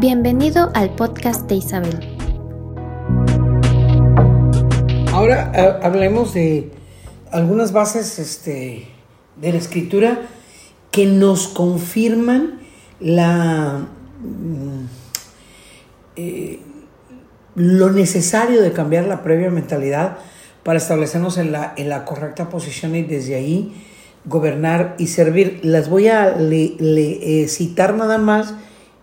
Bienvenido al podcast de Isabel. Ahora eh, hablemos de algunas bases este, de la escritura que nos confirman la, mm, eh, lo necesario de cambiar la previa mentalidad para establecernos en la, en la correcta posición y desde ahí gobernar y servir. Las voy a eh, citar nada más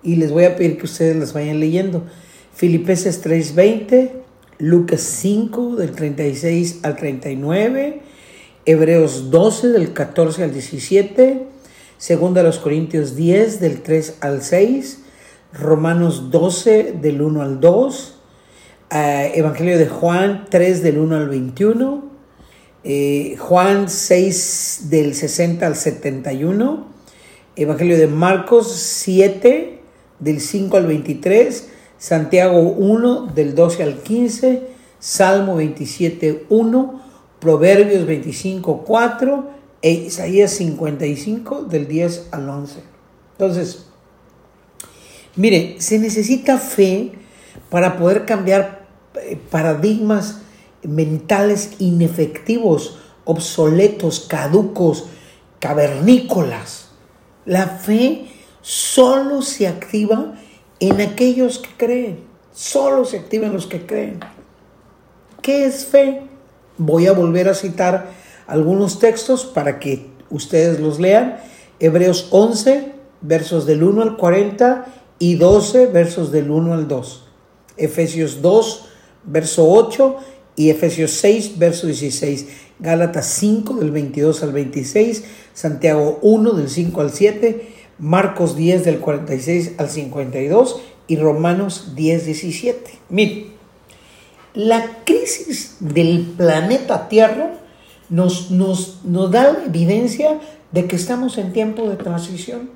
y les voy a pedir que ustedes las vayan leyendo. Filipenses 3:20, Lucas 5 del 36 al 39, Hebreos 12 del 14 al 17, Segunda los Corintios 10 del 3 al 6, Romanos 12 del 1 al 2, eh, Evangelio de Juan 3 del 1 al 21, eh, Juan 6 del 60 al 71, Evangelio de Marcos 7 del 5 al 23, Santiago 1 del 12 al 15, Salmo 27 1, Proverbios 25 4 e Isaías 55 del 10 al 11. Entonces, mire, se necesita fe para poder cambiar eh, paradigmas mentales inefectivos, obsoletos, caducos, cavernícolas. La fe solo se activa en aquellos que creen. Solo se activa en los que creen. ¿Qué es fe? Voy a volver a citar algunos textos para que ustedes los lean. Hebreos 11, versos del 1 al 40 y 12, versos del 1 al 2. Efesios 2, verso 8 y Efesios 6, verso 16. Gálatas 5, del 22 al 26. Santiago 1, del 5 al 7. Marcos 10 del 46 al 52 y Romanos 10, 17. Miren, la crisis del planeta Tierra nos, nos, nos da la evidencia de que estamos en tiempo de transición.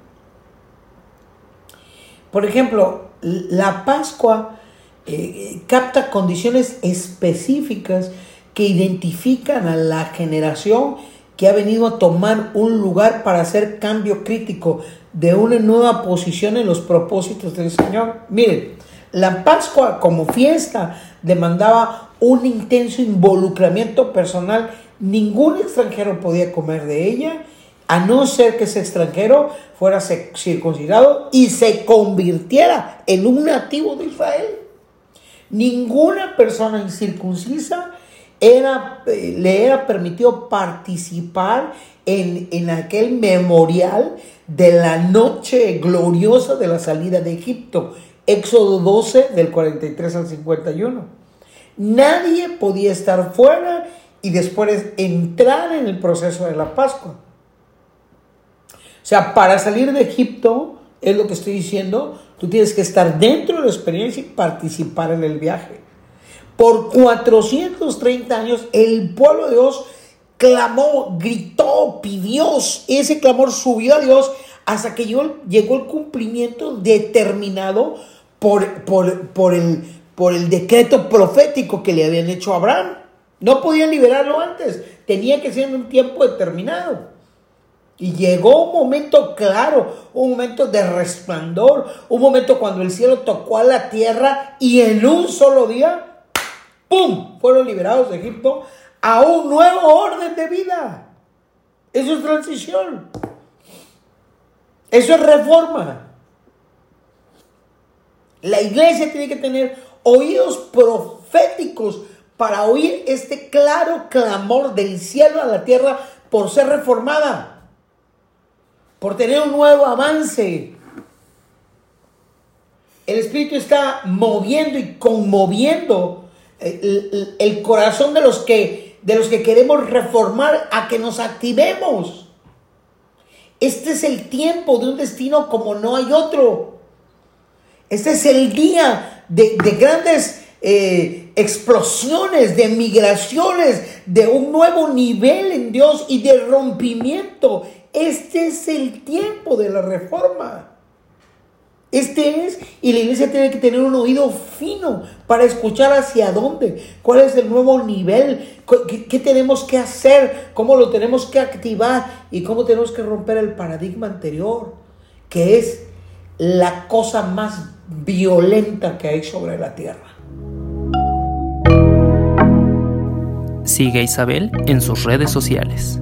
Por ejemplo, la Pascua eh, capta condiciones específicas que identifican a la generación que ha venido a tomar un lugar para hacer cambio crítico de una nueva posición en los propósitos del Señor. Miren, la Pascua como fiesta demandaba un intenso involucramiento personal. Ningún extranjero podía comer de ella, a no ser que ese extranjero fuera circuncidado y se convirtiera en un nativo de Israel. Ninguna persona incircuncisa era, eh, le era permitido participar en, en aquel memorial de la noche gloriosa de la salida de Egipto. Éxodo 12 del 43 al 51. Nadie podía estar fuera y después entrar en el proceso de la Pascua. O sea, para salir de Egipto, es lo que estoy diciendo, tú tienes que estar dentro de la experiencia y participar en el viaje. Por 430 años el pueblo de Dios clamó, gritó, pidió, ese clamor subió a Dios hasta que llegó, el cumplimiento determinado por, por, el, por el decreto profético que le habían hecho a Abraham. No podían liberarlo antes, tenía que ser en un tiempo determinado. Y llegó un momento claro, un momento de resplandor, un momento cuando el cielo tocó a la tierra y en un solo día, ¡pum!, fueron liberados de Egipto a un nuevo orden de vida. Eso es transición. Eso es reforma. La iglesia tiene que tener oídos proféticos para oír este claro clamor del cielo a la tierra por ser reformada, por tener un nuevo avance. El Espíritu está moviendo y conmoviendo el, el corazón de los que de los que queremos reformar a que nos activemos. Este es el tiempo de un destino como no hay otro. Este es el día de, grandes eh, explosiones, de migraciones, de un nuevo nivel en Dios y de rompimiento. Este es el tiempo de la reforma. Este es, y la iglesia tiene que tener un oído fino para escuchar hacia dónde, cuál es el nuevo nivel, qué, tenemos que hacer, cómo lo tenemos que activar y cómo tenemos que romper el paradigma anterior. que es la cosa más violenta que hay sobre la tierra. Sigue a Isabel en sus redes sociales.